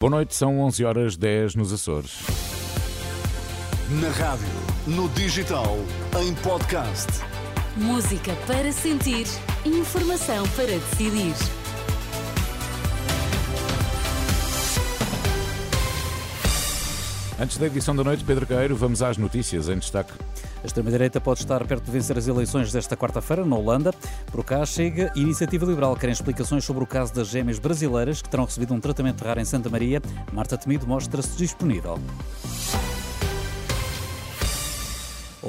Boa noite, são 11 horas 10 nos Açores. Na rádio, no digital, em podcast. Música para sentir, informação para decidir. Antes da edição da noite, Pedro Queiro, vamos às notícias em destaque. A extrema-direita pode estar perto de vencer as eleições desta quarta-feira na Holanda. Por cá chega Iniciativa Liberal. Querem explicações sobre o caso das gêmeas brasileiras que terão recebido um tratamento raro em Santa Maria. Marta Temido mostra-se disponível.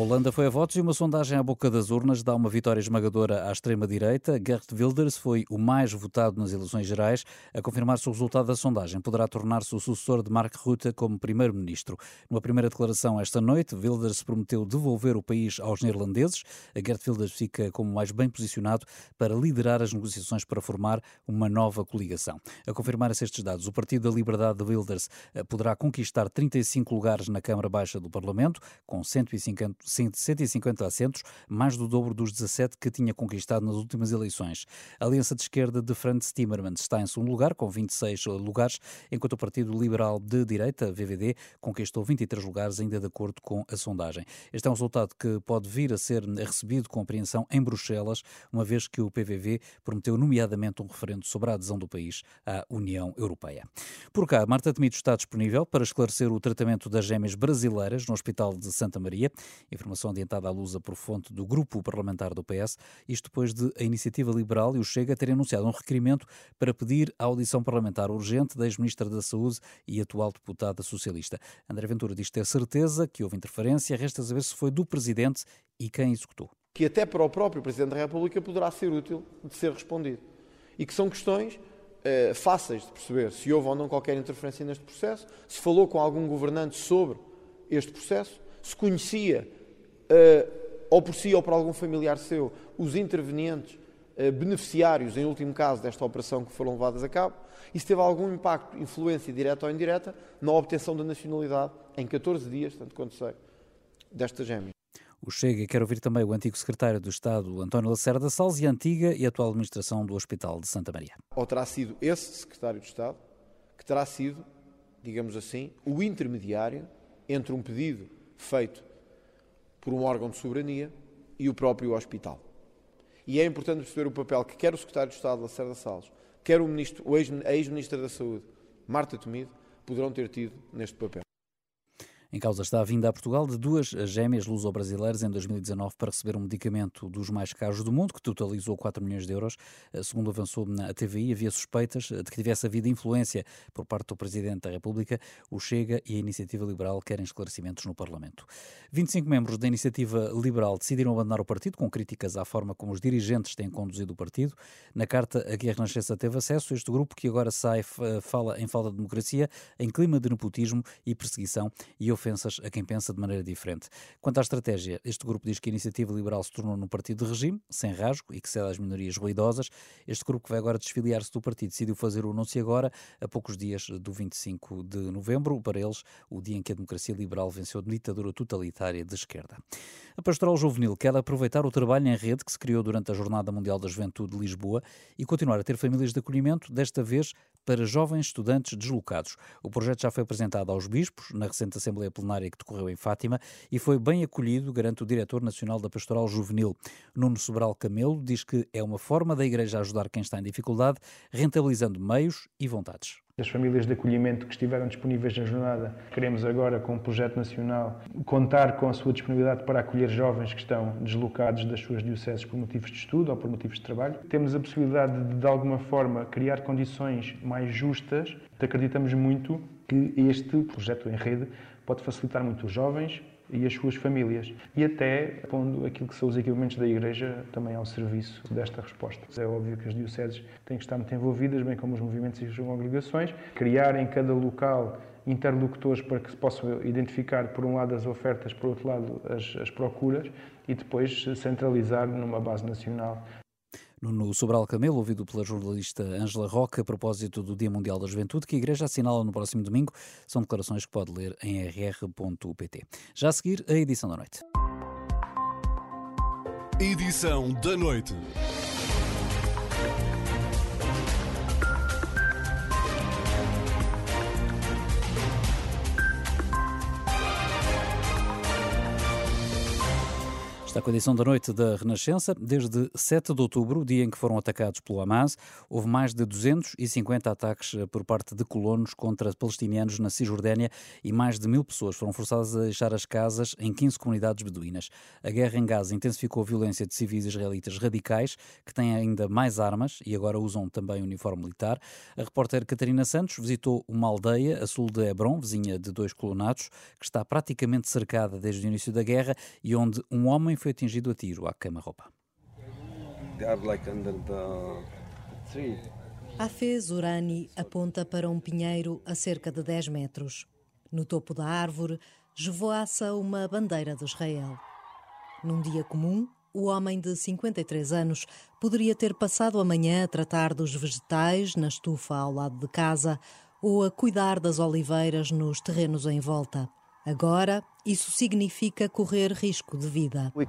Holanda foi a votos e uma sondagem à boca das urnas dá uma vitória esmagadora à extrema-direita. Gert Wilders foi o mais votado nas eleições gerais. A confirmar-se o resultado da sondagem, poderá tornar-se o sucessor de Mark Rutte como primeiro-ministro. Numa primeira declaração esta noite, Wilders prometeu devolver o país aos neerlandeses. A Gert Wilders fica como mais bem posicionado para liderar as negociações para formar uma nova coligação. A confirmar-se estes dados, o Partido da Liberdade de Wilders eh, poderá conquistar 35 lugares na Câmara Baixa do Parlamento, com 150 150 assentos, mais do dobro dos 17 que tinha conquistado nas últimas eleições. A Aliança de Esquerda de Franz Timmermans está em segundo lugar, com 26 lugares, enquanto o Partido Liberal de Direita, VVD, conquistou 23 lugares, ainda de acordo com a sondagem. Este é um resultado que pode vir a ser recebido com apreensão em Bruxelas, uma vez que o PVV prometeu nomeadamente um referendo sobre a adesão do país à União Europeia. Por cá, Marta Temido está disponível para esclarecer o tratamento das gêmeas brasileiras no Hospital de Santa Maria. Informação adiantada à lusa por fonte do grupo parlamentar do PS, isto depois de a Iniciativa Liberal e o Chega terem anunciado um requerimento para pedir a audição parlamentar urgente da ex-ministra da Saúde e atual deputada socialista. André Ventura diz ter certeza que houve interferência, resta saber se foi do presidente e quem executou. Que até para o próprio Presidente da República poderá ser útil de ser respondido. E que são questões eh, fáceis de perceber se houve ou não qualquer interferência neste processo, se falou com algum governante sobre este processo, se conhecia ou por si ou por algum familiar seu, os intervenientes uh, beneficiários, em último caso, desta operação que foram levadas a cabo, e se teve algum impacto, influência direta ou indireta, na obtenção da nacionalidade em 14 dias, tanto quanto sei, desta gêmea. O Chega quer ouvir também o antigo secretário do Estado, António Lacerda Salles, e a antiga e atual administração do Hospital de Santa Maria. Ou terá sido esse secretário de Estado que terá sido, digamos assim, o intermediário entre um pedido feito por um órgão de soberania e o próprio hospital. E é importante perceber o papel que quer o Secretário de Estado, Lacerda Salles, quer o ministro, a ex-ministra da Saúde, Marta Temido, poderão ter tido neste papel. Em causa está a vinda a Portugal de duas gêmeas luso-brasileiras em 2019 para receber um medicamento dos mais caros do mundo, que totalizou 4 milhões de euros. Eh, segundo avançou na TVI, havia suspeitas de que tivesse havido influência por parte do Presidente da República. O Chega e a Iniciativa Liberal querem esclarecimentos no Parlamento. 25 membros da Iniciativa Liberal decidiram abandonar o partido, com críticas à forma como os dirigentes têm conduzido o partido. Na carta a que a Renascença teve acesso, este grupo, que agora sai, fala em falta de democracia, em clima de nepotismo e perseguição e ofensas a quem pensa de maneira diferente. Quanto à estratégia, este grupo diz que a Iniciativa Liberal se tornou num partido de regime, sem rasgo e que cede às minorias ruidosas. Este grupo que vai agora desfiliar-se do partido decidiu fazer o anúncio agora, a poucos dias do 25 de novembro, para eles, o dia em que a democracia liberal venceu a ditadura totalitária de esquerda. A Pastoral Juvenil quer aproveitar o trabalho em rede que se criou durante a Jornada Mundial da Juventude de Lisboa e continuar a ter famílias de acolhimento, desta vez para jovens estudantes deslocados. O projeto já foi apresentado aos bispos na recente Assembleia Plenária que decorreu em Fátima e foi bem acolhido, garante o diretor nacional da Pastoral Juvenil. Nuno Sobral Camelo diz que é uma forma da Igreja ajudar quem está em dificuldade, rentabilizando meios e vontades. As famílias de acolhimento que estiveram disponíveis na jornada, queremos agora, com o projeto nacional, contar com a sua disponibilidade para acolher jovens que estão deslocados das suas dioceses por motivos de estudo ou por motivos de trabalho. Temos a possibilidade de, de alguma forma, criar condições mais justas. Acreditamos muito que este projeto em rede pode facilitar muito os jovens, e as suas famílias. E até pondo aquilo que são os equipamentos da Igreja também ao serviço desta resposta. É óbvio que as dioceses têm que estar muito envolvidas, bem como os movimentos e as congregações, criar em cada local interlocutores para que se possam identificar, por um lado, as ofertas, por outro lado, as, as procuras e depois centralizar numa base nacional Nuno Sobral Camelo, ouvido pela jornalista Ângela Roca a propósito do Dia Mundial da Juventude, que a Igreja assinala no próximo domingo. São declarações que pode ler em rr.pt. Já a seguir, a edição da noite. Edição da noite. Está com a edição da noite da Renascença. Desde 7 de outubro, dia em que foram atacados pelo Hamas, houve mais de 250 ataques eh, por parte de colonos contra palestinianos na Cisjordânia e mais de mil pessoas foram forçadas a deixar as casas em 15 comunidades beduínas. A guerra em Gaza intensificou a violência de civis israelitas radicais, que têm ainda mais armas e agora usam também uniforme militar. A repórter Catarina Santos visitou uma aldeia a sul de Hebron, vizinha de dois colonatos, que está praticamente cercada desde o início da guerra e onde um homem foi atingido a tiro à queima-roupa. Hafez Urani aponta para um pinheiro a cerca de 10 metros. No topo da árvore, esvoaça uma bandeira de Israel. Num dia comum, o homem de 53 anos poderia ter passado a manhã a tratar dos vegetais na estufa ao lado de casa ou a cuidar das oliveiras nos terrenos em volta. Agora, isso significa correr risco de vida. Uh,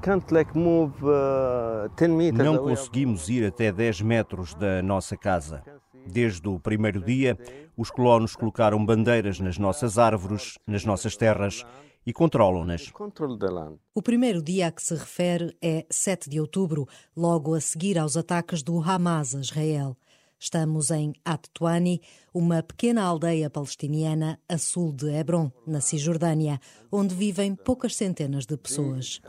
Não conseguimos ir até 10 metros da nossa casa. Desde o primeiro dia, os colonos colocaram bandeiras nas nossas árvores, nas nossas terras e controlam-nas. O primeiro dia a que se refere é 7 de outubro, logo a seguir aos ataques do Hamas a Israel. Estamos em At-Tuani, uma pequena aldeia palestiniana a sul de Hebron, na Cisjordânia, onde vivem poucas centenas de pessoas.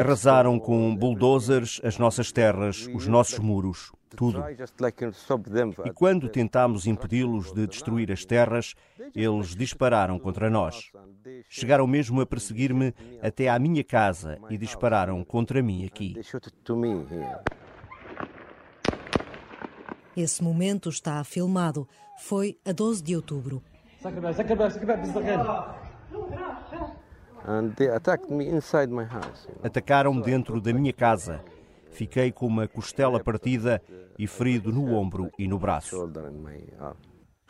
Arrasaram com bulldozers as nossas terras, os nossos muros, tudo. E quando tentámos impedi-los de destruir as terras, eles dispararam contra nós. Chegaram mesmo a perseguir-me até à minha casa e dispararam contra mim aqui. Esse momento está filmado. Foi a 12 de outubro. Atacaram-me dentro da minha casa. Fiquei com uma costela partida e ferido no ombro e no braço.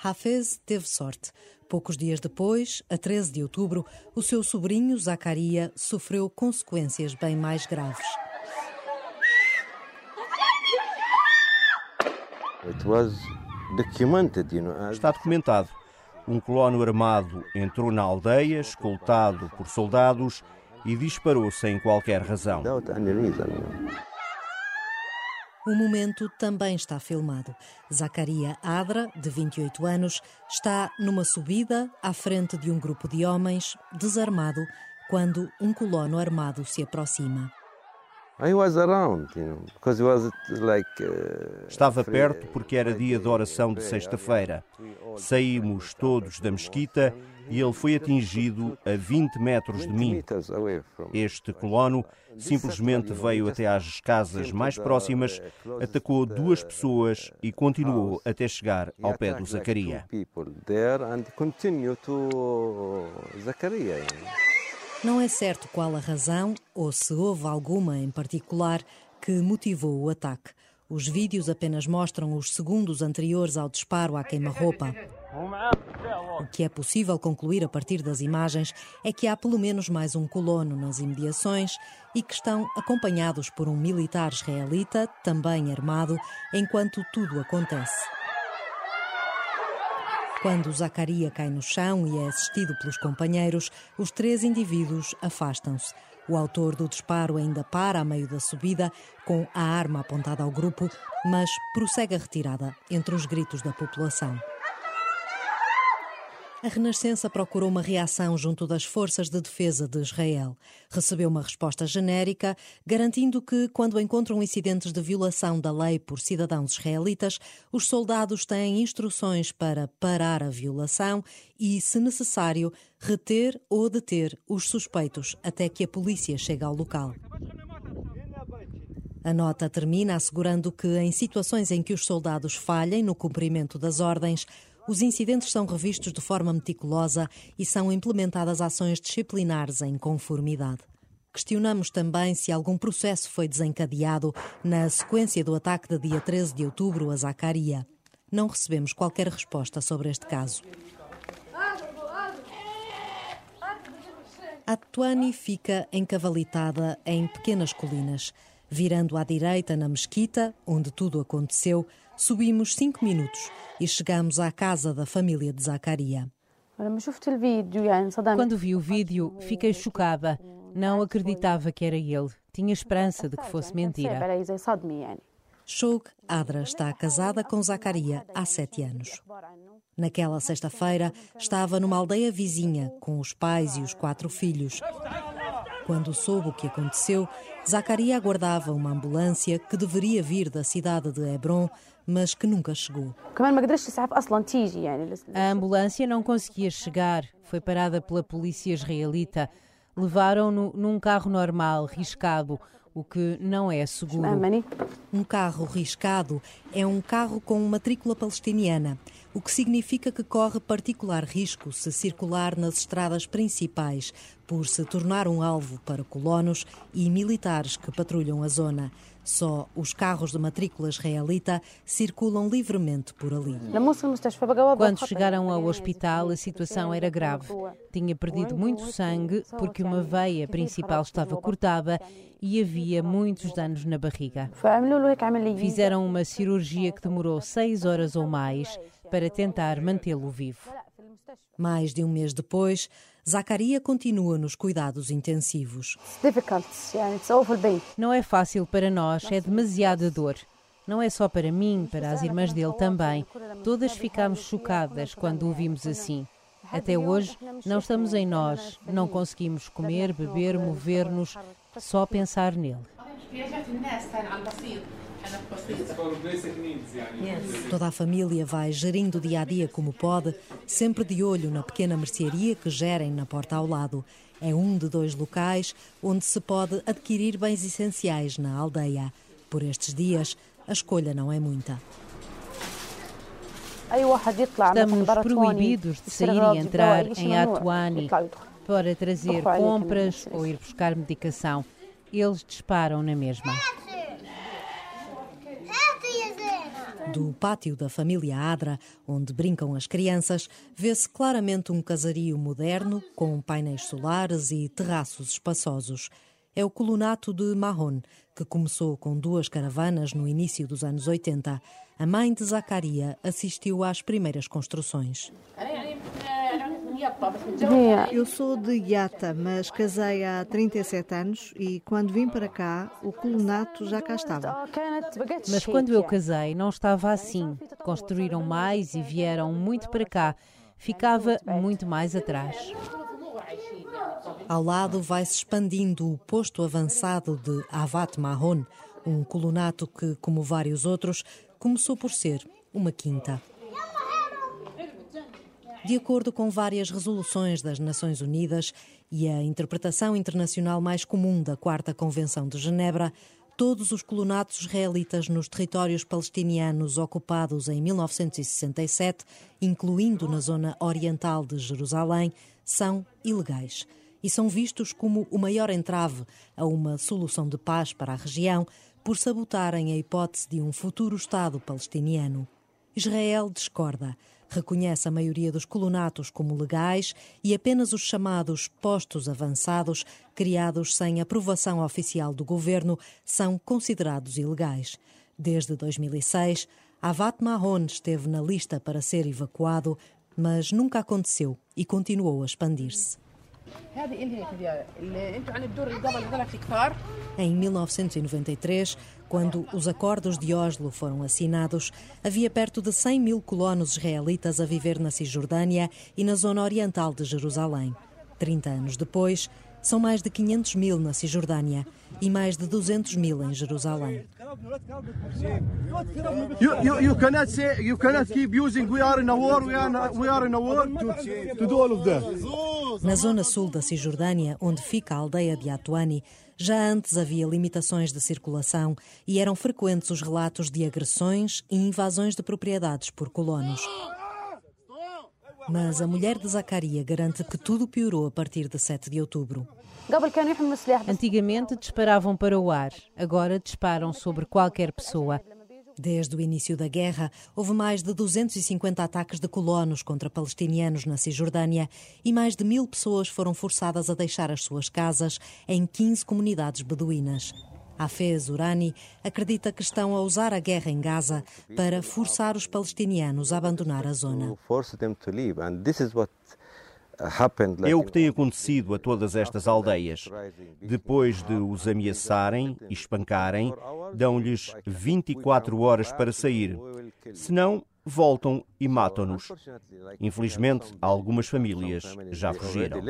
Hafez teve sorte. Poucos dias depois, a 13 de outubro, o seu sobrinho Zacaria sofreu consequências bem mais graves. Está documentado. Um colono armado entrou na aldeia, escoltado por soldados, e disparou sem qualquer razão. O momento também está filmado. Zacaria Adra, de 28 anos, está numa subida à frente de um grupo de homens, desarmado, quando um colono armado se aproxima. Estava perto porque era dia de oração de sexta-feira. Saímos todos da mesquita e ele foi atingido a 20 metros de mim. Este colono simplesmente veio até às casas mais próximas, atacou duas pessoas e continuou até chegar ao pé do Zacaria. Não é certo qual a razão, ou se houve alguma em particular, que motivou o ataque. Os vídeos apenas mostram os segundos anteriores ao disparo à queima-roupa. O que é possível concluir a partir das imagens é que há pelo menos mais um colono nas imediações e que estão acompanhados por um militar israelita, também armado, enquanto tudo acontece. Quando Zacaria cai no chão e é assistido pelos companheiros, os três indivíduos afastam-se. O autor do disparo ainda para a meio da subida, com a arma apontada ao grupo, mas prossegue a retirada entre os gritos da população. A Renascença procurou uma reação junto das forças de defesa de Israel. Recebeu uma resposta genérica, garantindo que, quando encontram incidentes de violação da lei por cidadãos israelitas, os soldados têm instruções para parar a violação e, se necessário, reter ou deter os suspeitos até que a polícia chegue ao local. A nota termina assegurando que, em situações em que os soldados falhem no cumprimento das ordens, os incidentes são revistos de forma meticulosa e são implementadas ações disciplinares em conformidade. Questionamos também se algum processo foi desencadeado na sequência do ataque de dia 13 de outubro a Zacaria. Não recebemos qualquer resposta sobre este caso. A Tuani fica encavalitada em pequenas colinas. Virando à direita na mesquita, onde tudo aconteceu, subimos cinco minutos e chegamos à casa da família de Zacaria. Quando vi o vídeo, fiquei chocada. Não acreditava que era ele. Tinha esperança de que fosse mentira. Shog Adra está casada com Zacaria há sete anos. Naquela sexta-feira, estava numa aldeia vizinha com os pais e os quatro filhos. Quando soube o que aconteceu, Zacaria aguardava uma ambulância que deveria vir da cidade de Hebron, mas que nunca chegou. A ambulância não conseguia chegar. Foi parada pela polícia israelita. Levaram-no num carro normal, riscado, o que não é seguro. Um carro riscado é um carro com matrícula palestiniana, o que significa que corre particular risco se circular nas estradas principais, por se tornar um alvo para colonos e militares que patrulham a zona. Só os carros de matrícula israelita circulam livremente por ali. Quando chegaram ao hospital, a situação era grave. Tinha perdido muito sangue porque uma veia principal estava cortada e havia muitos danos na barriga. Fizeram uma cirurgia que demorou seis horas ou mais para tentar mantê-lo vivo. Mais de um mês depois, Zacaria continua nos cuidados intensivos. Não é fácil para nós, é demasiada dor. Não é só para mim, para as irmãs dele também. Todas ficamos chocadas quando o vimos assim. Até hoje, não estamos em nós, não conseguimos comer, beber, mover-nos, só pensar nele. Toda a família vai gerindo o dia a dia como pode, sempre de olho na pequena mercearia que gerem na porta ao lado. É um de dois locais onde se pode adquirir bens essenciais na aldeia. Por estes dias, a escolha não é muita. Estamos proibidos de sair e entrar em Atuani para trazer compras ou ir buscar medicação. Eles disparam na mesma. Do pátio da família Adra, onde brincam as crianças, vê-se claramente um casario moderno, com painéis solares e terraços espaçosos. É o colonato de Mahon, que começou com duas caravanas no início dos anos 80. A mãe de Zacaria assistiu às primeiras construções. Eu sou de Iata, mas casei há 37 anos e quando vim para cá, o colonato já cá estava. Mas quando eu casei, não estava assim. Construíram mais e vieram muito para cá. Ficava muito mais atrás. Ao lado vai-se expandindo o posto avançado de Avat Mahon, um colonato que, como vários outros, começou por ser uma quinta. De acordo com várias resoluções das Nações Unidas e a interpretação internacional mais comum da Quarta Convenção de Genebra, todos os colonatos israelitas nos territórios palestinianos ocupados em 1967, incluindo na zona oriental de Jerusalém, são ilegais e são vistos como o maior entrave a uma solução de paz para a região por sabotarem a hipótese de um futuro Estado palestiniano. Israel discorda reconhece a maioria dos colonatos como legais e apenas os chamados postos avançados, criados sem aprovação oficial do governo, são considerados ilegais. Desde 2006, Avat Mahon esteve na lista para ser evacuado, mas nunca aconteceu e continuou a expandir-se. Em 1993, quando os acordos de Oslo foram assinados, havia perto de 100 mil colonos israelitas a viver na Cisjordânia e na zona oriental de Jerusalém. 30 anos depois, são mais de 500 mil na Cisjordânia e mais de 200 mil em Jerusalém. You, you, you cannot say, you cannot keep using we are in a war, we are, we are in a war to, to do all of that. Na zona sul da Cisjordânia, onde fica a aldeia de Atuani, já antes havia limitações de circulação e eram frequentes os relatos de agressões e invasões de propriedades por colonos. Mas a mulher de Zacaria garante que tudo piorou a partir de 7 de outubro. Antigamente disparavam para o ar, agora disparam sobre qualquer pessoa. Desde o início da guerra, houve mais de 250 ataques de colonos contra palestinianos na Cisjordânia e mais de mil pessoas foram forçadas a deixar as suas casas em 15 comunidades beduínas. Hafez Urani acredita que estão a usar a guerra em Gaza para forçar os palestinianos a abandonar a zona. É o que tem acontecido a todas estas aldeias. Depois de os ameaçarem e espancarem, dão-lhes 24 horas para sair. Senão, voltam e matam-nos. Infelizmente, algumas famílias já fugiram.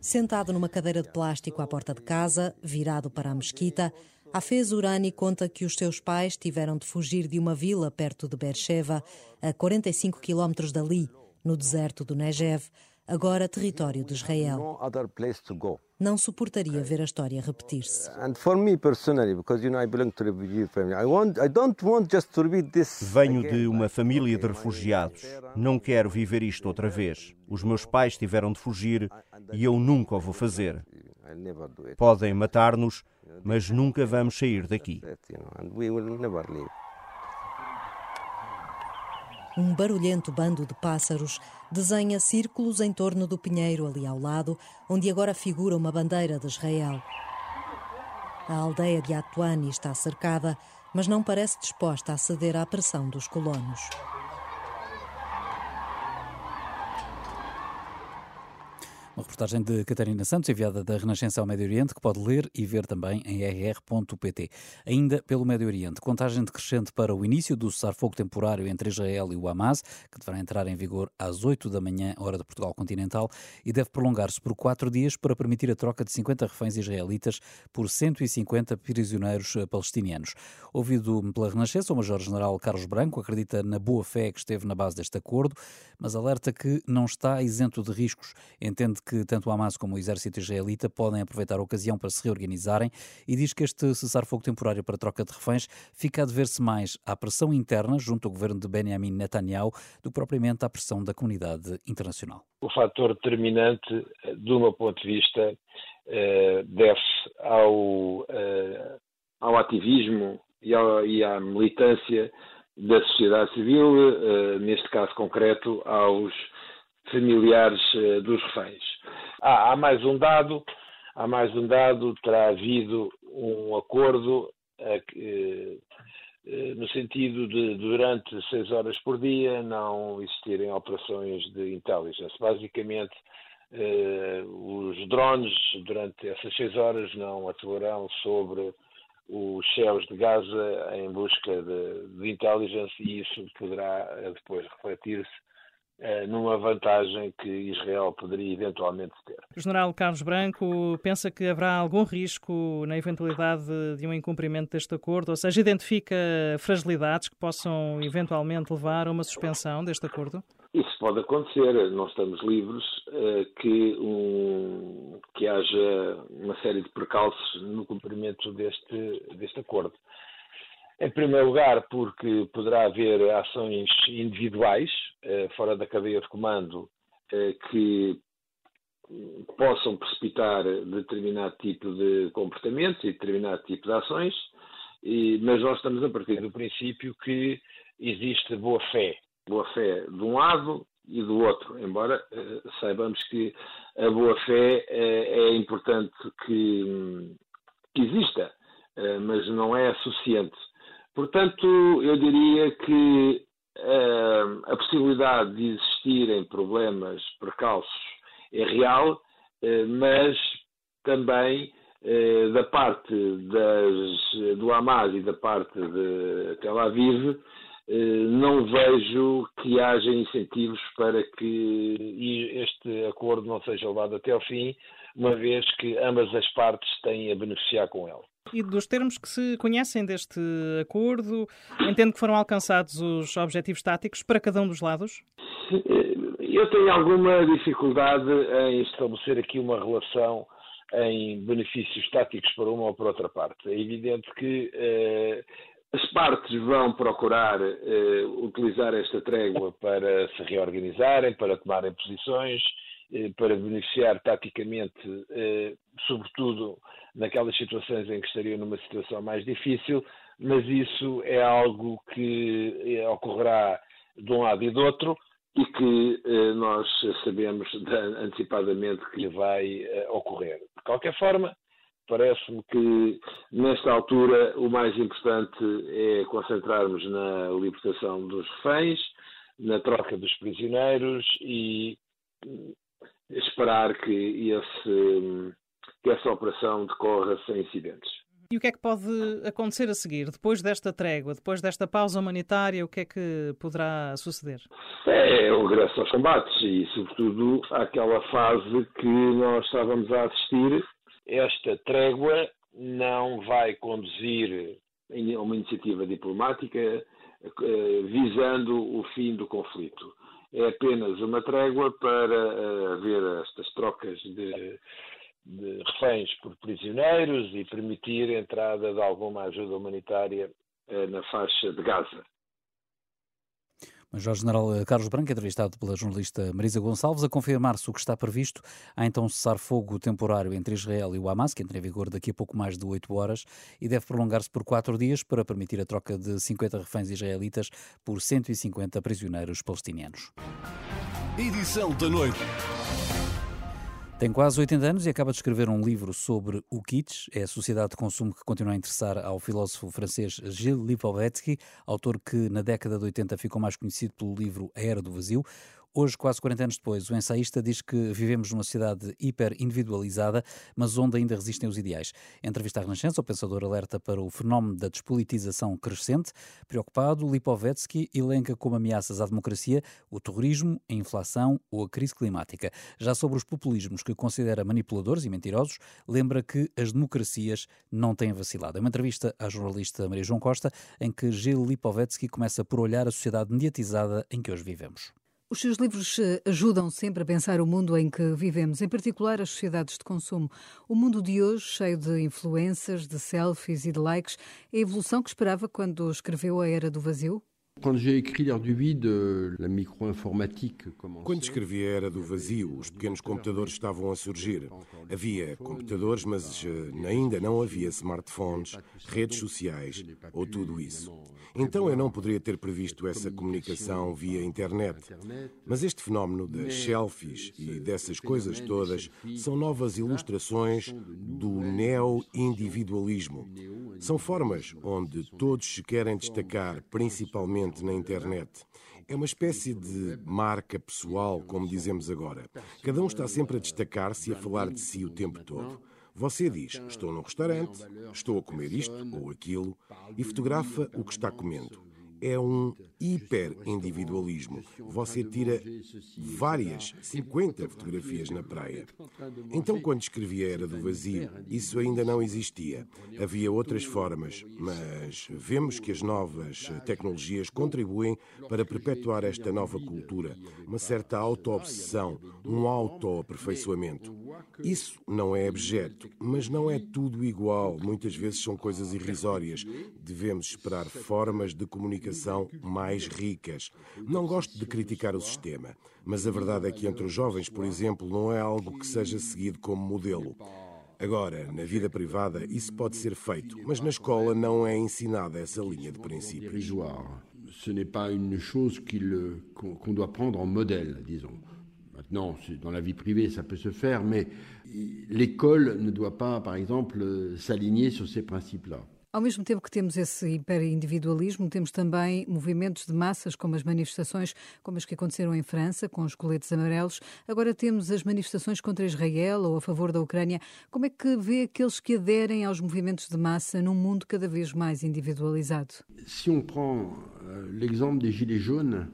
Sentado numa cadeira de plástico à porta de casa, virado para a mesquita, Hafez Urani conta que os seus pais tiveram de fugir de uma vila perto de Beersheba, a 45 quilómetros dali, no deserto do Negev, agora território de Israel. Não suportaria ver a história repetir-se. Venho de uma família de refugiados. Não quero viver isto outra vez. Os meus pais tiveram de fugir e eu nunca o vou fazer. Podem matar-nos, mas nunca vamos sair daqui. Um barulhento bando de pássaros desenha círculos em torno do pinheiro ali ao lado, onde agora figura uma bandeira de Israel. A aldeia de Atuani está cercada, mas não parece disposta a ceder à pressão dos colonos. Uma reportagem de Catarina Santos, enviada da Renascença ao Médio Oriente, que pode ler e ver também em rr.pt. Ainda pelo Médio Oriente, contagem decrescente para o início do cessar-fogo temporário entre Israel e o Hamas, que deverá entrar em vigor às 8 da manhã, hora de Portugal continental, e deve prolongar-se por quatro dias para permitir a troca de 50 reféns israelitas por 150 prisioneiros palestinianos. Ouvido pela Renascença, o Major-General Carlos Branco acredita na boa fé que esteve na base deste acordo, mas alerta que não está isento de riscos. Entende que tanto o Hamas como o exército israelita podem aproveitar a ocasião para se reorganizarem e diz que este cessar-fogo temporário para troca de reféns fica a dever-se mais à pressão interna junto ao governo de Benjamin Netanyahu do que propriamente à pressão da comunidade internacional. O fator determinante, do meu ponto de vista, eh, deve-se ao, eh, ao ativismo e à militância da sociedade civil, eh, neste caso concreto, aos familiares dos reféns. Ah, há mais um dado, há mais um dado, terá havido um acordo eh, eh, no sentido de, durante seis horas por dia, não existirem operações de intelligence. Basicamente, eh, os drones, durante essas seis horas, não atuarão sobre os céus de Gaza em busca de, de e isso poderá depois refletir-se eh, numa vantagem que Israel poderia eventualmente ter. O general Carlos Branco pensa que haverá algum risco na eventualidade de um incumprimento deste acordo, ou seja, identifica fragilidades que possam eventualmente levar a uma suspensão deste acordo? Isso pode acontecer, não estamos livres eh, que, um, que haja uma série de percalços no cumprimento deste, deste acordo. Em primeiro lugar, porque poderá haver ações individuais, eh, fora da cadeia de comando, eh, que possam precipitar determinado tipo de comportamento e determinado tipo de ações, mas nós estamos a partir do princípio que existe boa fé. Boa fé de um lado e do outro, embora eh, saibamos que a boa fé é importante que, que exista, mas não é suficiente. Portanto, eu diria que uh, a possibilidade de existirem problemas, percalços, é real, uh, mas também uh, da parte das, do Hamas e da parte de Tel Aviv, não vejo que haja incentivos para que este acordo não seja levado até ao fim, uma vez que ambas as partes têm a beneficiar com ele. E dos termos que se conhecem deste acordo, entendo que foram alcançados os objetivos táticos para cada um dos lados? Eu tenho alguma dificuldade em estabelecer aqui uma relação em benefícios táticos para uma ou para outra parte. É evidente que eh, as partes vão procurar eh, utilizar esta trégua para se reorganizarem, para tomarem posições, eh, para beneficiar taticamente, eh, sobretudo naquelas situações em que estariam numa situação mais difícil, mas isso é algo que eh, ocorrerá de um lado e do outro e que nós sabemos antecipadamente que vai ocorrer. De qualquer forma, parece-me que nesta altura o mais importante é concentrarmos na libertação dos reféns, na troca dos prisioneiros e esperar que, esse, que essa operação decorra sem incidentes. E o que é que pode acontecer a seguir? Depois desta trégua, depois desta pausa humanitária, o que é que poderá suceder? É o regresso aos combates e, sobretudo, àquela fase que nós estávamos a assistir. Esta trégua não vai conduzir a uma iniciativa diplomática eh, visando o fim do conflito. É apenas uma trégua para eh, haver estas trocas de de reféns por prisioneiros e permitir a entrada de alguma ajuda humanitária eh, na faixa de Gaza. Major-General eh, Carlos Branco, entrevistado pela jornalista Marisa Gonçalves, a confirmar-se o que está previsto. Há então cessar-fogo temporário entre Israel e o Hamas, que entra em vigor daqui a pouco mais de 8 horas, e deve prolongar-se por 4 dias para permitir a troca de 50 reféns israelitas por 150 prisioneiros palestinianos. Edição da noite. Tem quase 80 anos e acaba de escrever um livro sobre o kitsch, é a sociedade de consumo que continua a interessar ao filósofo francês Gilles Lipovetsky, autor que na década de 80 ficou mais conhecido pelo livro A Era do Vazio. Hoje, quase 40 anos depois, o ensaísta diz que vivemos numa sociedade hiper individualizada, mas onde ainda resistem os ideais. Em entrevista à Renascença, o pensador alerta para o fenómeno da despolitização crescente. Preocupado, Lipovetsky elenca como ameaças à democracia o terrorismo, a inflação ou a crise climática. Já sobre os populismos que considera manipuladores e mentirosos, lembra que as democracias não têm vacilado. É uma entrevista à jornalista Maria João Costa, em que Gil Lipovetsky começa por olhar a sociedade mediatizada em que hoje vivemos. Os seus livros eh, ajudam sempre a pensar o mundo em que vivemos, em particular as sociedades de consumo. O mundo de hoje, cheio de influências, de selfies e de likes, é a evolução que esperava quando escreveu A Era do Vazio? Quando escrevi a Era do Vazio, os pequenos computadores estavam a surgir. Havia computadores, mas eh, ainda não havia smartphones, redes sociais ou tudo isso. Então eu não poderia ter previsto essa comunicação via internet. Mas este fenómeno das selfies e dessas coisas todas são novas ilustrações do neo-individualismo. São formas onde todos se querem destacar, principalmente na internet. É uma espécie de marca pessoal, como dizemos agora. Cada um está sempre a destacar-se e a falar de si o tempo todo. Você diz: Estou num restaurante, estou a comer isto ou aquilo, e fotografa o que está comendo é um hiper-individualismo. Você tira várias, 50 fotografias na praia. Então, quando escrevia Era do Vazio, isso ainda não existia. Havia outras formas, mas vemos que as novas tecnologias contribuem para perpetuar esta nova cultura, uma certa auto-obsessão, um auto-aperfeiçoamento. Isso não é abjeto, mas não é tudo igual. Muitas vezes são coisas irrisórias. Devemos esperar formas de comunicação comunicação mais ricas. Não gosto de criticar o sistema, mas a verdade é que entre os jovens, por exemplo, não é algo que seja seguido como modelo. Agora, na vida privada, isso pode ser feito, mas na escola não é ensinada essa linha de princípios. Ce n'est pas une chose qu'on doit prendre en modèle, disons. Maintenant, dans la vie privée, ça peut se faire, mais l'école ne doit pas, par exemple, s'aligner sur ces principes-là. Ao mesmo tempo que temos esse hiperindividualismo, temos também movimentos de massas, como as manifestações como as que aconteceram em França, com os coletes amarelos. Agora temos as manifestações contra Israel ou a favor da Ucrânia. Como é que vê aqueles que aderem aos movimentos de massa num mundo cada vez mais individualizado? Se on prend euh, l'exemple des gilets jaunes,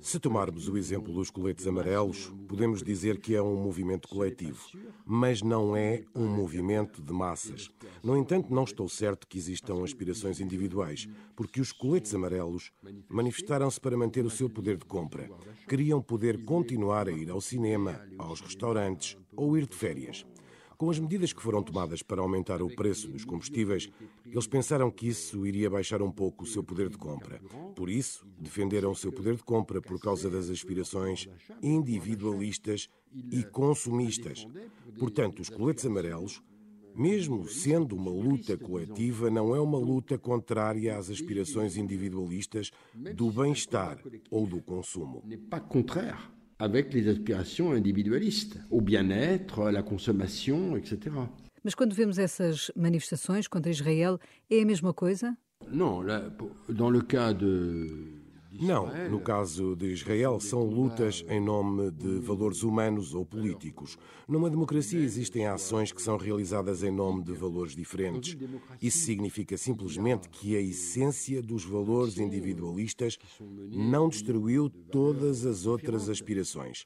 se tomarmos o exemplo dos coletes amarelos, podemos dizer que é um movimento coletivo, mas não é um movimento de massas. No entanto, não estou certo que existam aspirações individuais, porque os coletes amarelos manifestaram-se para manter o seu poder de compra. Queriam poder continuar a ir ao cinema, aos restaurantes ou ir de férias. Com as medidas que foram tomadas para aumentar o preço dos combustíveis, eles pensaram que isso iria baixar um pouco o seu poder de compra. Por isso, defenderam o seu poder de compra por causa das aspirações individualistas e consumistas. Portanto, os coletes amarelos mesmo sendo uma luta coletiva, não é uma luta contrária às aspirações individualistas do bem-estar ou do consumo avec les aspirations individualistes, au bien-être, à la consommation, etc. Mas quando vemos essas manifestações contra Israel, é a mesma coisa? Não, là, dans le cas de Não, no caso de Israel, são lutas em nome de valores humanos ou políticos. Numa democracia existem ações que são realizadas em nome de valores diferentes. Isso significa simplesmente que a essência dos valores individualistas não destruiu todas as outras aspirações.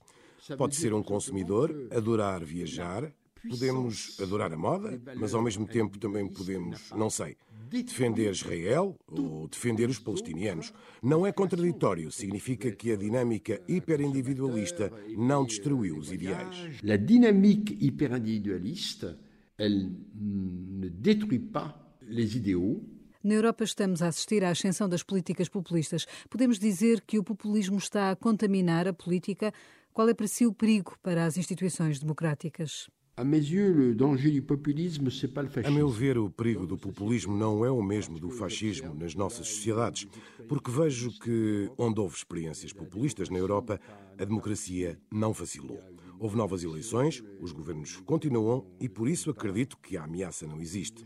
Pode ser um consumidor, adorar viajar, podemos adorar a moda, mas ao mesmo tempo também podemos, não sei, defender Israel ou defender os palestinianos. Não é contraditório, significa que a dinâmica hiperindividualista não destruiu os ideais. A dinâmica hiperindividualista, elle ne détruit pas les idéaux, na Europa estamos a assistir à ascensão das políticas populistas. Podemos dizer que o populismo está a contaminar a política. Qual é para si o perigo para as instituições democráticas? A meu ver, o perigo do populismo não é o mesmo do fascismo nas nossas sociedades, porque vejo que, onde houve experiências populistas na Europa, a democracia não vacilou. Houve novas eleições, os governos continuam e por isso acredito que a ameaça não existe.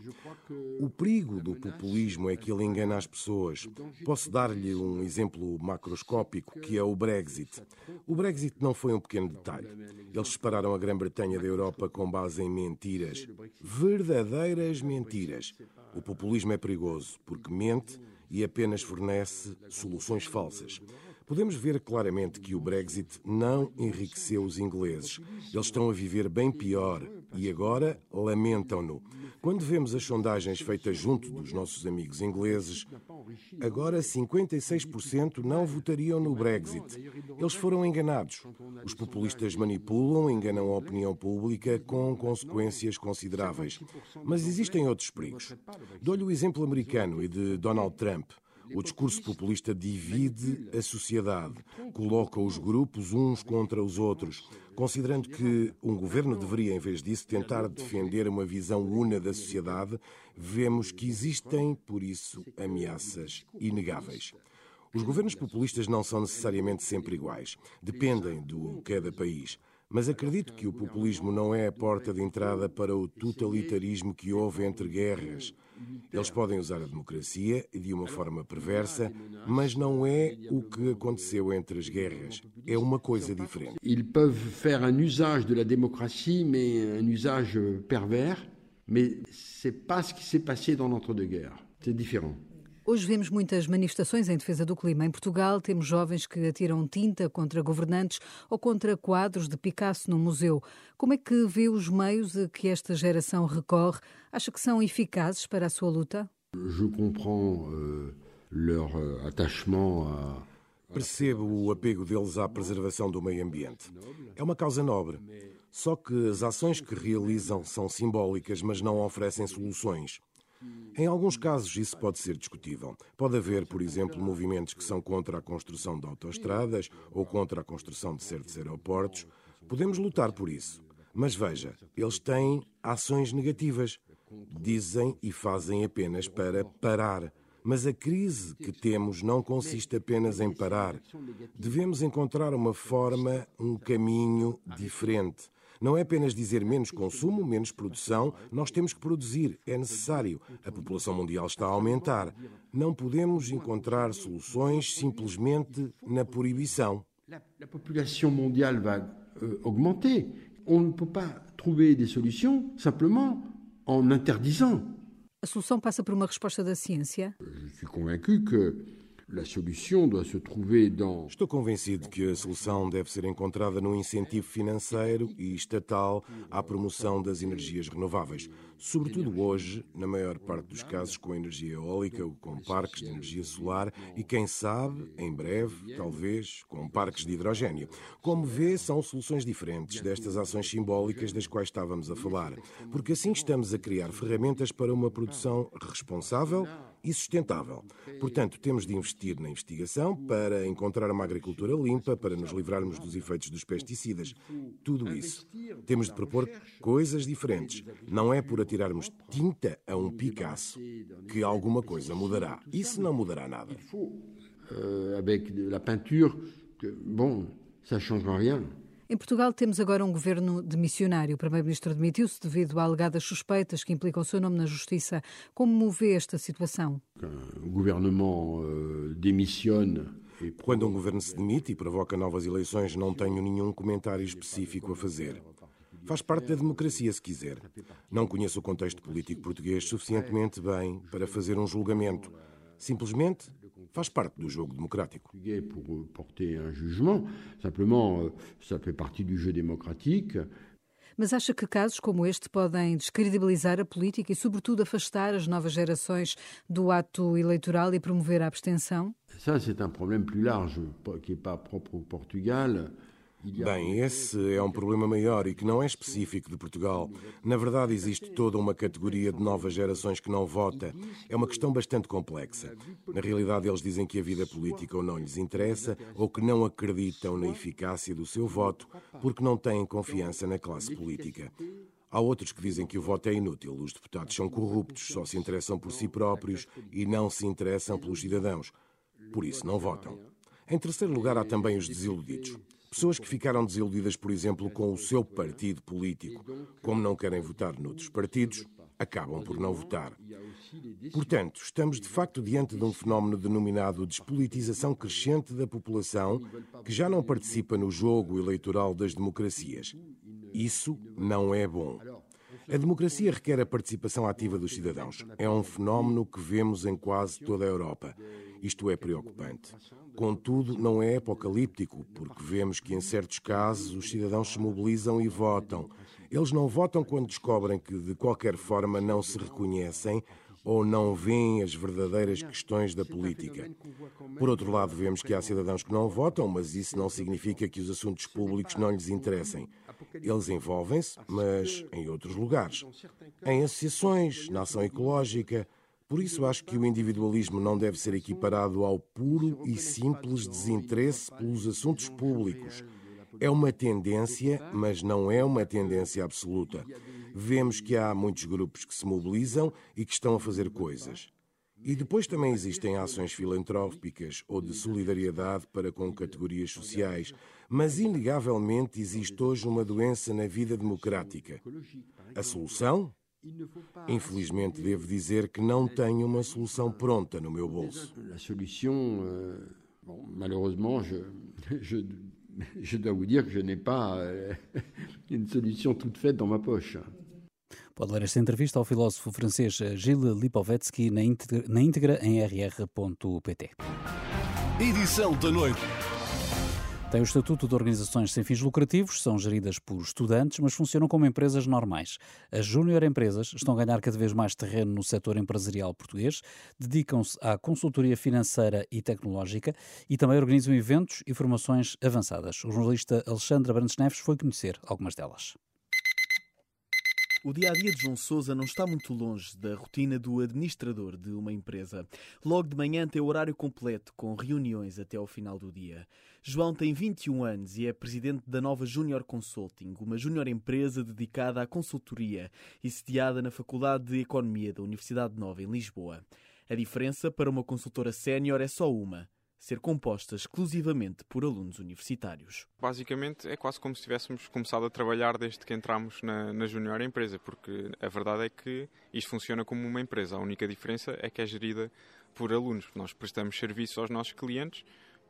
O perigo do populismo é que ele engana as pessoas. Posso dar-lhe um exemplo macroscópico, que é o Brexit. O Brexit não foi um pequeno detalhe. Eles separaram a Grã-Bretanha da Europa com base em mentiras. Verdadeiras mentiras. O populismo é perigoso porque mente e apenas fornece soluções falsas. Podemos ver claramente que o Brexit não enriqueceu os ingleses. Eles estão a viver bem pior e agora lamentam-no. Quando vemos as sondagens feitas junto dos nossos amigos ingleses, agora 56% não votariam no Brexit. Eles foram enganados. Os populistas manipulam, enganam a opinião pública com consequências consideráveis. Mas existem outros perigos. Dou-lhe o exemplo americano e de Donald Trump. O discurso populista divide a sociedade, coloca os grupos uns contra os outros, considerando que um governo deveria, em vez disso, tentar defender uma visão una da sociedade, vemos que existem, por isso, ameaças inegáveis. Os governos populistas não são necessariamente sempre iguais, dependem do cada país. Mas acredito que o populismo não é a porta de entrada para o totalitarismo que houve entre guerras. Eles podem usar a democracia de uma forma perversa, mas não é o que aconteceu entre as guerras. É uma coisa diferente. Ils peuvent faire un usage de la démocratie, mais un usage pervers, mais c'est pas ce qui s'est passé dans l'entre-deux-guerres. C'est. Hoje vemos muitas manifestações em defesa do clima. Em Portugal, temos jovens que atiram tinta contra governantes ou contra quadros de Picasso no museu. Como é que vê os meios a que esta geração recorre? Acha que são eficazes para a sua luta? Je comprends uh, leur euh, attachement à Percebo o apego deles à preservação do meio ambiente. É uma causa nobre. Só que as ações que realizam são simbólicas, mas não oferecem soluções. Em alguns casos, isso pode ser discutível. Pode haver, por exemplo, movimentos que são contra a construção de autoestradas ou contra a construção de certos aeroportos. Podemos lutar por isso. Mas veja, eles têm ações negativas. Dizem e fazem apenas para parar. Mas a crise que temos não consiste apenas em parar. Devemos encontrar uma forma, um caminho diferente. Não é apenas dizer menos consumo, menos produção, nós temos que produzir, é necessário. A população mundial está a aumentar. Não podemos encontrar soluções simplesmente na proibição. A população mundial vai euh, augmenter. On ne peut pas trouver des solutions simplement en interdisant. A solução passa por uma resposta da ciência? Je suis convaincu que Estou convencido que a solução deve ser encontrada no incentivo financeiro e estatal à promoção das energias renováveis, sobretudo hoje, na maior parte dos casos, com energia eólica ou com parques de energia solar e, quem sabe, em breve, talvez, com parques de hidrogênio. Como vê, são soluções diferentes destas ações simbólicas das quais estávamos a falar, porque assim estamos a criar ferramentas para uma produção responsável e sustentável. Portanto, temos de investir na investigação para encontrar uma agricultura limpa, para nos livrarmos dos efeitos dos pesticidas. Tudo isso. Temos de propor coisas diferentes. Não é por atirarmos tinta a um Picasso que alguma coisa mudará. Isso não mudará nada. Avec la peinture, bom, ça changera rien. Em Portugal temos agora um governo de missionário. O primeiro-ministro demitiu-se devido a alegadas suspeitas que implicam o seu nome na justiça. Como vê esta situação? O governo uh, demissione Quando um governo se demite e provoca novas eleições, não tenho nenhum comentário específico a fazer. Faz parte da democracia, se quiser. Não conheço o contexto político português suficientemente bem para fazer um julgamento. Simplesmente faz parte do jogo democrático. Pour porter un jugement, simplement, euh, ça fait partie du jeu démocratique. Mas acha que casos como este podem descredibilizar a política e, sobretudo, afastar as novas gerações do ato eleitoral e promover a abstenção? Ça, c'est un problème plus large, qui n'est pas propre au Portugal. Bem, esse é um problema maior e que não é específico de Portugal. Na verdade, existe toda uma categoria de novas gerações que não vota. É uma questão bastante complexa. Na realidade, eles dizem que a vida política ou não lhes interessa ou que não acreditam na eficácia do seu voto porque não têm confiança na classe política. Há outros que dizem que o voto é inútil, os deputados são corruptos, só se interessam por si próprios e não se interessam pelos cidadãos. Por isso, não votam. Em terceiro lugar, há também os desiludidos. Pessoas que ficaram desiludidas, por exemplo, com o seu partido político. Como não querem votar noutros partidos, acabam por não votar. Portanto, estamos de facto diante de um fenómeno denominado despolitização crescente da população que já não participa no jogo eleitoral das democracias. Isso não é bom. A democracia requer a participação ativa dos cidadãos. É um fenómeno que vemos em quase toda a Europa. Isto é preocupante. Contudo, não é apocalíptico, porque vemos que, em certos casos, os cidadãos se mobilizam e votam. Eles não votam quando descobrem que, de qualquer forma, não se reconhecem ou não veem as verdadeiras questões da política. Por outro lado, vemos que há cidadãos que não votam, mas isso não significa que os assuntos públicos não lhes interessem. Eles envolvem-se, mas em outros lugares. Em associações, na ação ecológica, por isso acho que o individualismo não deve ser equiparado ao puro e simples desinteresse pelos assuntos públicos. É uma tendência, mas não é uma tendência absoluta. Vemos que há muitos grupos que se mobilizam e que estão a fazer coisas. E depois também existem ações filantrópicas ou de solidariedade para com categorias sociais, mas inegavelmente existe hoje uma doença na vida democrática. A solução? Infelizmente, devo dizer que não tenho uma solução pronta no meu bolso. A solução, euh, malheureusement, je dois vous dire que je n'ai pas euh, une solution toute faite dans ma poche. Pode ler esta entrevista ao filósofo francês Gilles Lipovetsky na íntegra, na íntegra em rr.pt. Edição da noite. Tem o estatuto de organizações sem fins lucrativos, são geridas por estudantes, mas funcionam como empresas normais. As júnior empresas estão a ganhar cada vez mais terreno no setor empresarial português, dedicam-se à consultoria financeira e tecnológica e também organizam eventos e formações avançadas. O jornalista Alexandre Brandes Neves foi conhecer algumas delas. O dia a dia de João Souza não está muito longe da rotina do administrador de uma empresa. Logo de manhã tem o horário completo, com reuniões até ao final do dia. João tem 21 anos e é presidente da Nova Junior Consulting, uma junior empresa dedicada à consultoria e sediada na Faculdade de Economia da Universidade Nova, em Lisboa. A diferença para uma consultora sénior é só uma ser composta exclusivamente por alunos universitários. Basicamente é quase como se tivéssemos começado a trabalhar desde que entramos na, na Junior Empresa, porque a verdade é que isto funciona como uma empresa. A única diferença é que é gerida por alunos. Nós prestamos serviço aos nossos clientes,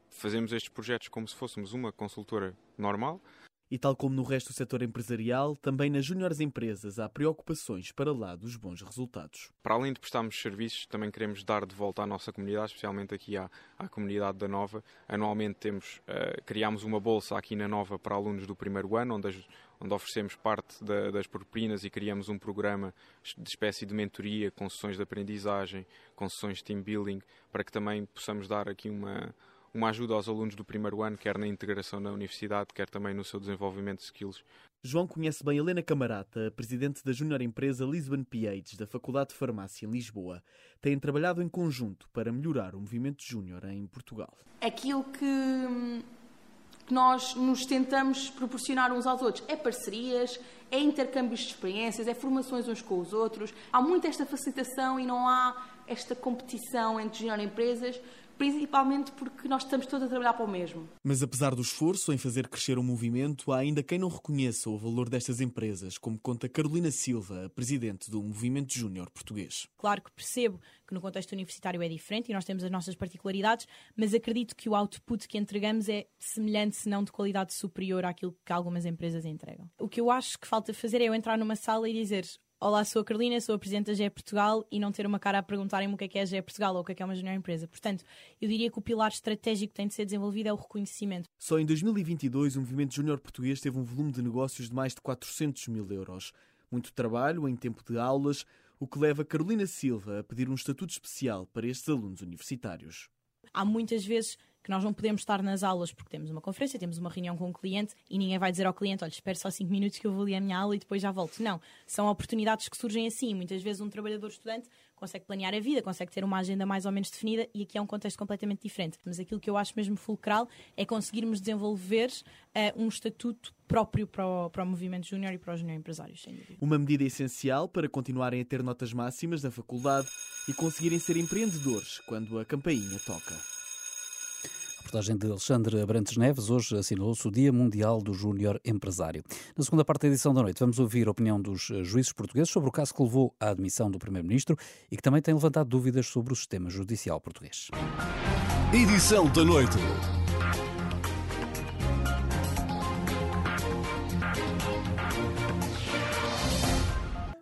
fazemos estes projetos como se fôssemos uma consultora normal, e tal como no resto do setor empresarial, também nas júniores empresas há preocupações para lá dos bons resultados. Para além de prestarmos serviços, também queremos dar de volta à nossa comunidade, especialmente aqui à, à comunidade da Nova. Anualmente temos, uh, criámos uma bolsa aqui na Nova para alunos do primeiro ano, onde, onde oferecemos parte da, das propinas e criamos um programa de espécie de mentoria, com sessões de aprendizagem, com sessões de team building, para que também possamos dar aqui uma uma ajuda aos alunos do primeiro ano, quer na integração na universidade, quer também no seu desenvolvimento de skills. João conhece bem Helena Camarata, presidente da junior empresa Lisbon PH da Faculdade de Farmácia em Lisboa. Têm trabalhado em conjunto para melhorar o movimento júnior em Portugal. Aquilo que, que nós nos tentamos proporcionar uns aos outros é parcerias, é intercâmbios de experiências, é formações uns com os outros. Há muito esta facilitação e não há esta competição entre junior empresas principalmente porque nós estamos todos a trabalhar para o mesmo. Mas apesar do esforço em fazer crescer o movimento, há ainda quem não reconheça o valor destas empresas, como conta Carolina Silva, presidente do Movimento Júnior Português. Claro que percebo que no contexto universitário é diferente e nós temos as nossas particularidades, mas acredito que o output que entregamos é semelhante, se não de qualidade superior àquilo que algumas empresas entregam. O que eu acho que falta fazer é eu entrar numa sala e dizer Olá, sou a Carolina, sou a Presidente da GE Portugal e não ter uma cara a perguntarem-me o que é que é a GE Portugal ou o que é que é uma junior empresa. Portanto, eu diria que o pilar estratégico que tem de ser desenvolvido é o reconhecimento. Só em 2022 o movimento júnior português teve um volume de negócios de mais de 400 mil euros. Muito trabalho em tempo de aulas, o que leva Carolina Silva a pedir um estatuto especial para estes alunos universitários. Há muitas vezes que nós não podemos estar nas aulas porque temos uma conferência, temos uma reunião com o um cliente e ninguém vai dizer ao cliente: olha, espere só 5 minutos que eu vou ali a minha aula e depois já volto. Não. São oportunidades que surgem assim. Muitas vezes um trabalhador estudante consegue planear a vida, consegue ter uma agenda mais ou menos definida e aqui é um contexto completamente diferente. Mas aquilo que eu acho mesmo fulcral é conseguirmos desenvolver uh, um estatuto próprio para o, para o movimento júnior e para os júnior empresários, sem dúvida. Uma medida essencial para continuarem a ter notas máximas na faculdade e conseguirem ser empreendedores quando a campainha toca. Reportagem de Alexandre Abrantes Neves. Hoje assinalou-se o Dia Mundial do Júnior Empresário. Na segunda parte da edição da noite, vamos ouvir a opinião dos eh, juízes portugueses sobre o caso que levou à admissão do Primeiro-Ministro e que também tem levantado dúvidas sobre o sistema judicial português. Edição da noite.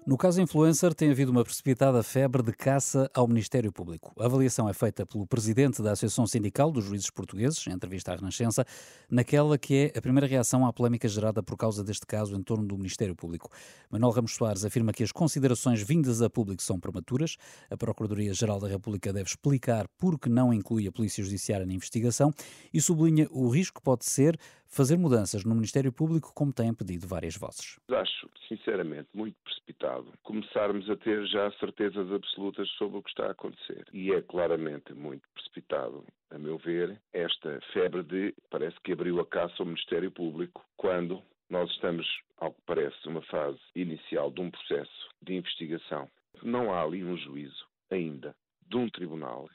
No caso influencer, tem havido uma precipitada febre de caça ao Ministério Público. A avaliação é feita pelo presidente da Associação Sindical dos Juízes Portugueses, em entrevista à Renascença, naquela que é a primeira reação à polémica gerada por causa deste caso em torno do Ministério Público. Manuel Ramos Soares afirma que as considerações vindas a público são prematuras. A Procuradoria-Geral da República deve explicar por que não inclui a Polícia Judiciária na investigação e sublinha o risco que pode ser fazer mudanças no Ministério Público, como têm pedido várias vozes. Acho, sinceramente, muito precipitado começarmos a ter já certezas absolutas sobre o que está a acontecer. E é claramente muito precipitado, a meu ver, esta febre de parece que abriu a caça ao Ministério Público quando nós estamos, ao que parece, numa fase inicial de um processo de investigação. Não há ali um juízo ainda de um tribunal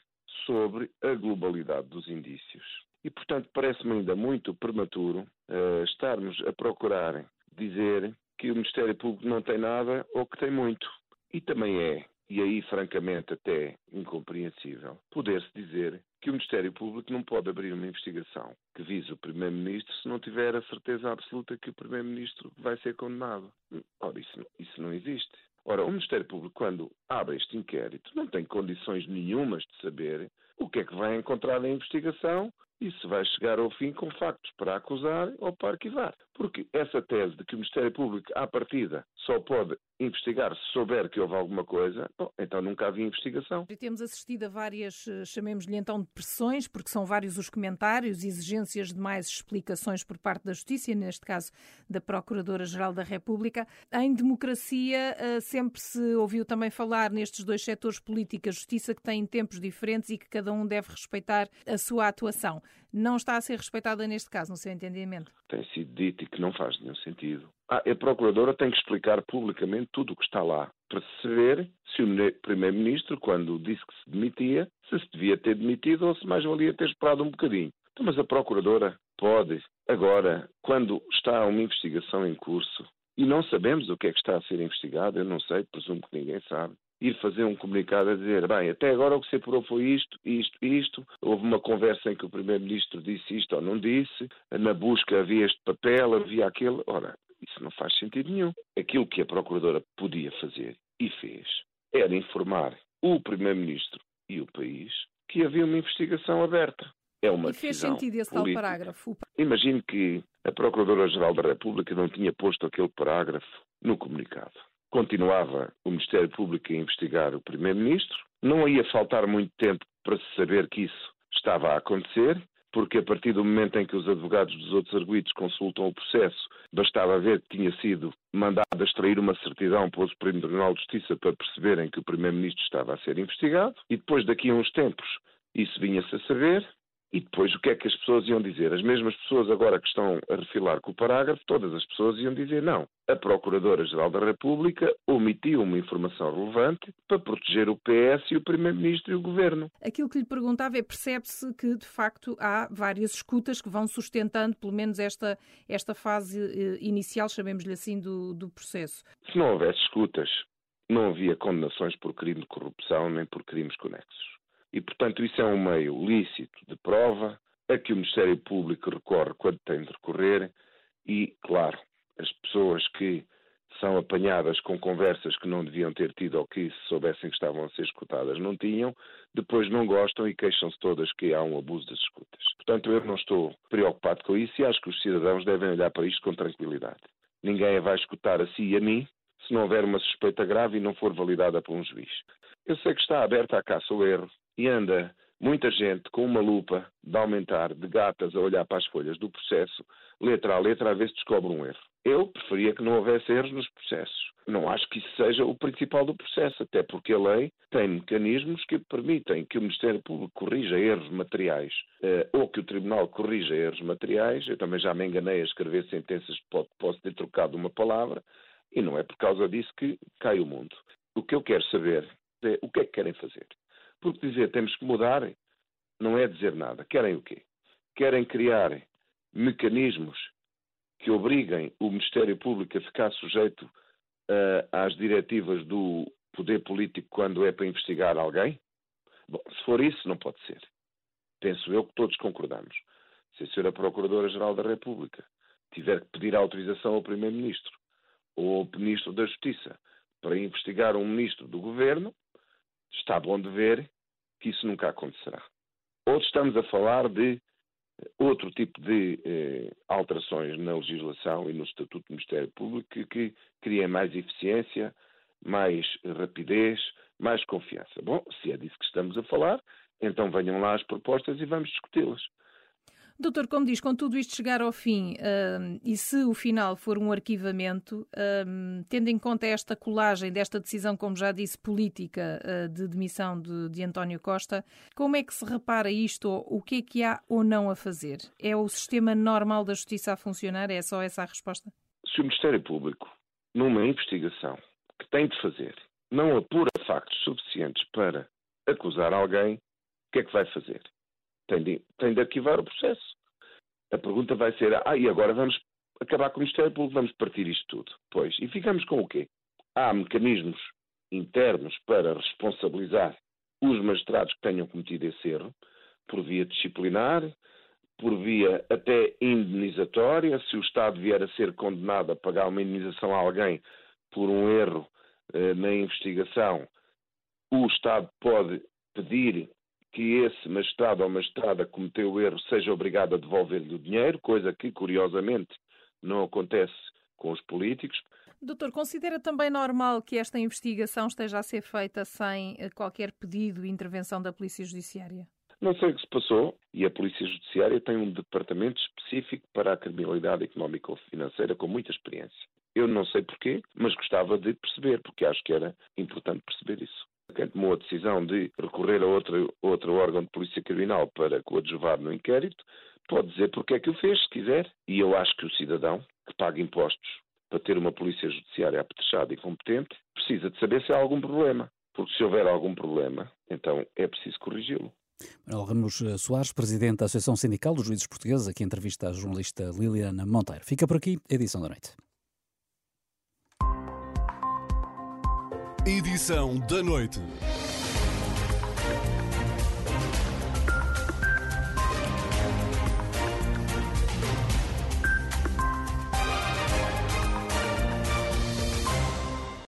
sobre a globalidade dos indícios. E, portanto, parece-me ainda muito prematuro uh, estarmos a procurar dizer que o Ministério Público não tem nada ou que tem muito. E também é, e aí francamente até incompreensível, poder-se dizer que o Ministério Público não pode abrir uma investigação que vise o Primeiro-Ministro se não tiver a certeza absoluta que o Primeiro-Ministro vai ser condenado. Ora, isso, isso não existe. Ora, o Ministério Público, quando abre este inquérito, não tem condições nenhumas de saber o que é que vai encontrar na investigação isso vai chegar ao fim com factos para acusar ou para arquivar. Porque essa tese de que o Ministério Público, à partida, só pode investigar se souber que houve alguma coisa, bom, então nunca havia investigação. E temos assistido a várias, eh, chamemos-lhe então de pressões, porque são vários os comentários, exigências de mais explicações por parte da Justiça, neste caso da Procuradora-Geral da República. Em democracia eh, sempre se ouviu também falar nestes dois setores política, justiça, que têm tempos diferentes e que cada um deve respeitar a sua atuação. Não está a ser respeitada neste caso, no seu entendimento? Tem sido dito e que não faz nenhum sentido. Ah, a Procuradora tem que explicar publicamente tudo o que está lá, para se o Primeiro-Ministro, quando disse que se demitia, se se devia ter demitido ou se mais valia ter esperado um bocadinho. Então, mas a Procuradora pode, agora, quando está uma investigação em curso, e não sabemos o que é que está a ser investigado, eu não sei, presumo que ninguém sabe, ir fazer um comunicado a dizer, bem, até agora o que se apurou foi isto, isto, isto, houve uma conversa em que o Primeiro-Ministro disse isto ou não disse, na busca havia este papel, havia aquele. Ora, isso não faz sentido nenhum. Aquilo que a Procuradora podia fazer e fez era informar o Primeiro-Ministro e o país que havia uma investigação aberta. É uma e fez sentido esse política. tal parágrafo? Imagino que a Procuradora-Geral da República não tinha posto aquele parágrafo no comunicado. Continuava o Ministério Público a investigar o Primeiro-Ministro. Não ia faltar muito tempo para se saber que isso estava a acontecer porque a partir do momento em que os advogados dos outros arguidos consultam o processo, bastava ver que tinha sido mandado extrair uma certidão para o Supremo Tribunal de Justiça para perceberem que o Primeiro-Ministro estava a ser investigado, e depois daqui a uns tempos isso vinha-se a saber, E depois o que é que as pessoas iam dizer? As mesmas pessoas agora que estão a refilar com o parágrafo, todas as pessoas iam dizer não. A Procuradora-Geral da República omitiu uma informação relevante para proteger o PS e o Primeiro-Ministro e o Governo. Aquilo que lhe perguntava é, percebe-se que, de facto, há várias escutas que vão sustentando, pelo menos, esta, esta fase eh, inicial, chamemos-lhe assim, do, do processo. Se não houvesse escutas, não havia condenações por crime de corrupção nem por crimes conexos. E, portanto, isso é um meio lícito de prova a que o Ministério Público recorre quando tem de recorrer e, claro, as pessoas que são apanhadas com conversas que não deviam ter tido ou que, se soubessem que estavam a ser escutadas, não tinham, depois não gostam e queixam-se todas que há um abuso das escutas. Portanto, eu não estou preocupado com isso e acho que os cidadãos devem olhar para isto com tranquilidade. Ninguém vai escutar a si e a mim se não houver uma suspeita grave e não for validada por um juiz. Eu sei que está aberta a caça ao erro, e anda muita gente com uma lupa de aumentar de gatas a olhar para as folhas do processo, letra a letra, a ver se descobre um erro. Eu preferia que não houvesse erros nos processos. Não acho que isso seja o principal do processo, até porque a lei tem mecanismos que permitem que o Ministério Público corrija erros materiais eh, ou que o Tribunal corrija erros materiais. Eu também já me enganei a escrever sentenças que posso ter trocado uma palavra e não é por causa disso que cai o mundo. O que eu quero saber é o que é que querem fazer. Porque dizer temos que mudar não é dizer nada. Querem o quê? Querem criar mecanismos que obriguem o Ministério Público a ficar sujeito uh, às diretivas do poder político quando é para investigar alguém? Bom, se for isso, não pode ser. Penso eu que todos concordamos. Se a Sra. Procuradora-Geral da República tiver que pedir autorização ao Primeiro-Ministro ou ao Ministro da Justiça para investigar um Ministro do Governo, está bom de ver que isso nunca acontecerá. Ou estamos a falar de outro tipo de eh, alterações na legislação e no Estatuto do Ministério Público que, que criem mais eficiência, mais rapidez, mais confiança. Bom, se é disso que estamos a falar, então venham lá as propostas e vamos discuti-las. Doutor, como diz, quando tudo isto chegar ao fim uh, e se o final for um arquivamento, uh, tendo em conta esta colagem desta decisão, como já disse, política uh, de demissão de, de, António Costa, como é que se repara isto? Ou, o que é que há ou não a fazer? É o sistema normal da justiça a funcionar? É só essa a resposta? Se o Ministério Público, numa investigação que tem de fazer, não apura factos suficientes para acusar alguém, o que é que vai fazer? Tem de, tem de arquivar o processo. A pergunta vai ser: ah, e agora vamos acabar com o Ministério Público, vamos partir isto tudo. Pois, e ficamos com o quê? Há mecanismos internos para responsabilizar os magistrados que tenham cometido esse erro, por via disciplinar, por via até indenizatória. Se o Estado vier a ser condenado a pagar uma indenização a alguém por um erro eh, na investigação, o Estado pode pedir que esse magistrado ou magistrada cometeu o erro seja obrigado a devolver-lhe o dinheiro, coisa que, curiosamente, não acontece com os políticos. Doutor, considera também normal que esta investigação esteja a ser feita sem eh, qualquer pedido e intervenção da Polícia Judiciária? Não sei o que se passou e a Polícia Judiciária tem um departamento específico para a criminalidade económica ou financeira com muita experiência. Eu não sei porquê, mas gostava de perceber, porque acho que era importante perceber isso. Quem tomou a decisão de recorrer a outro, outro órgão de polícia criminal para coadjuvar no inquérito pode dizer porque é que o fez, se quiser. E eu acho que o cidadão que paga impostos para ter uma polícia judiciária apetrechada e competente precisa de saber se há algum problema. Porque se houver algum problema, então é preciso corrigi-lo. Manuel Ramos Soares, presidente da Associação Sindical dos Juízes Portugueses, aqui entrevista a jornalista Liliana Monteiro. Fica por aqui, edição da noite. Edição da noite.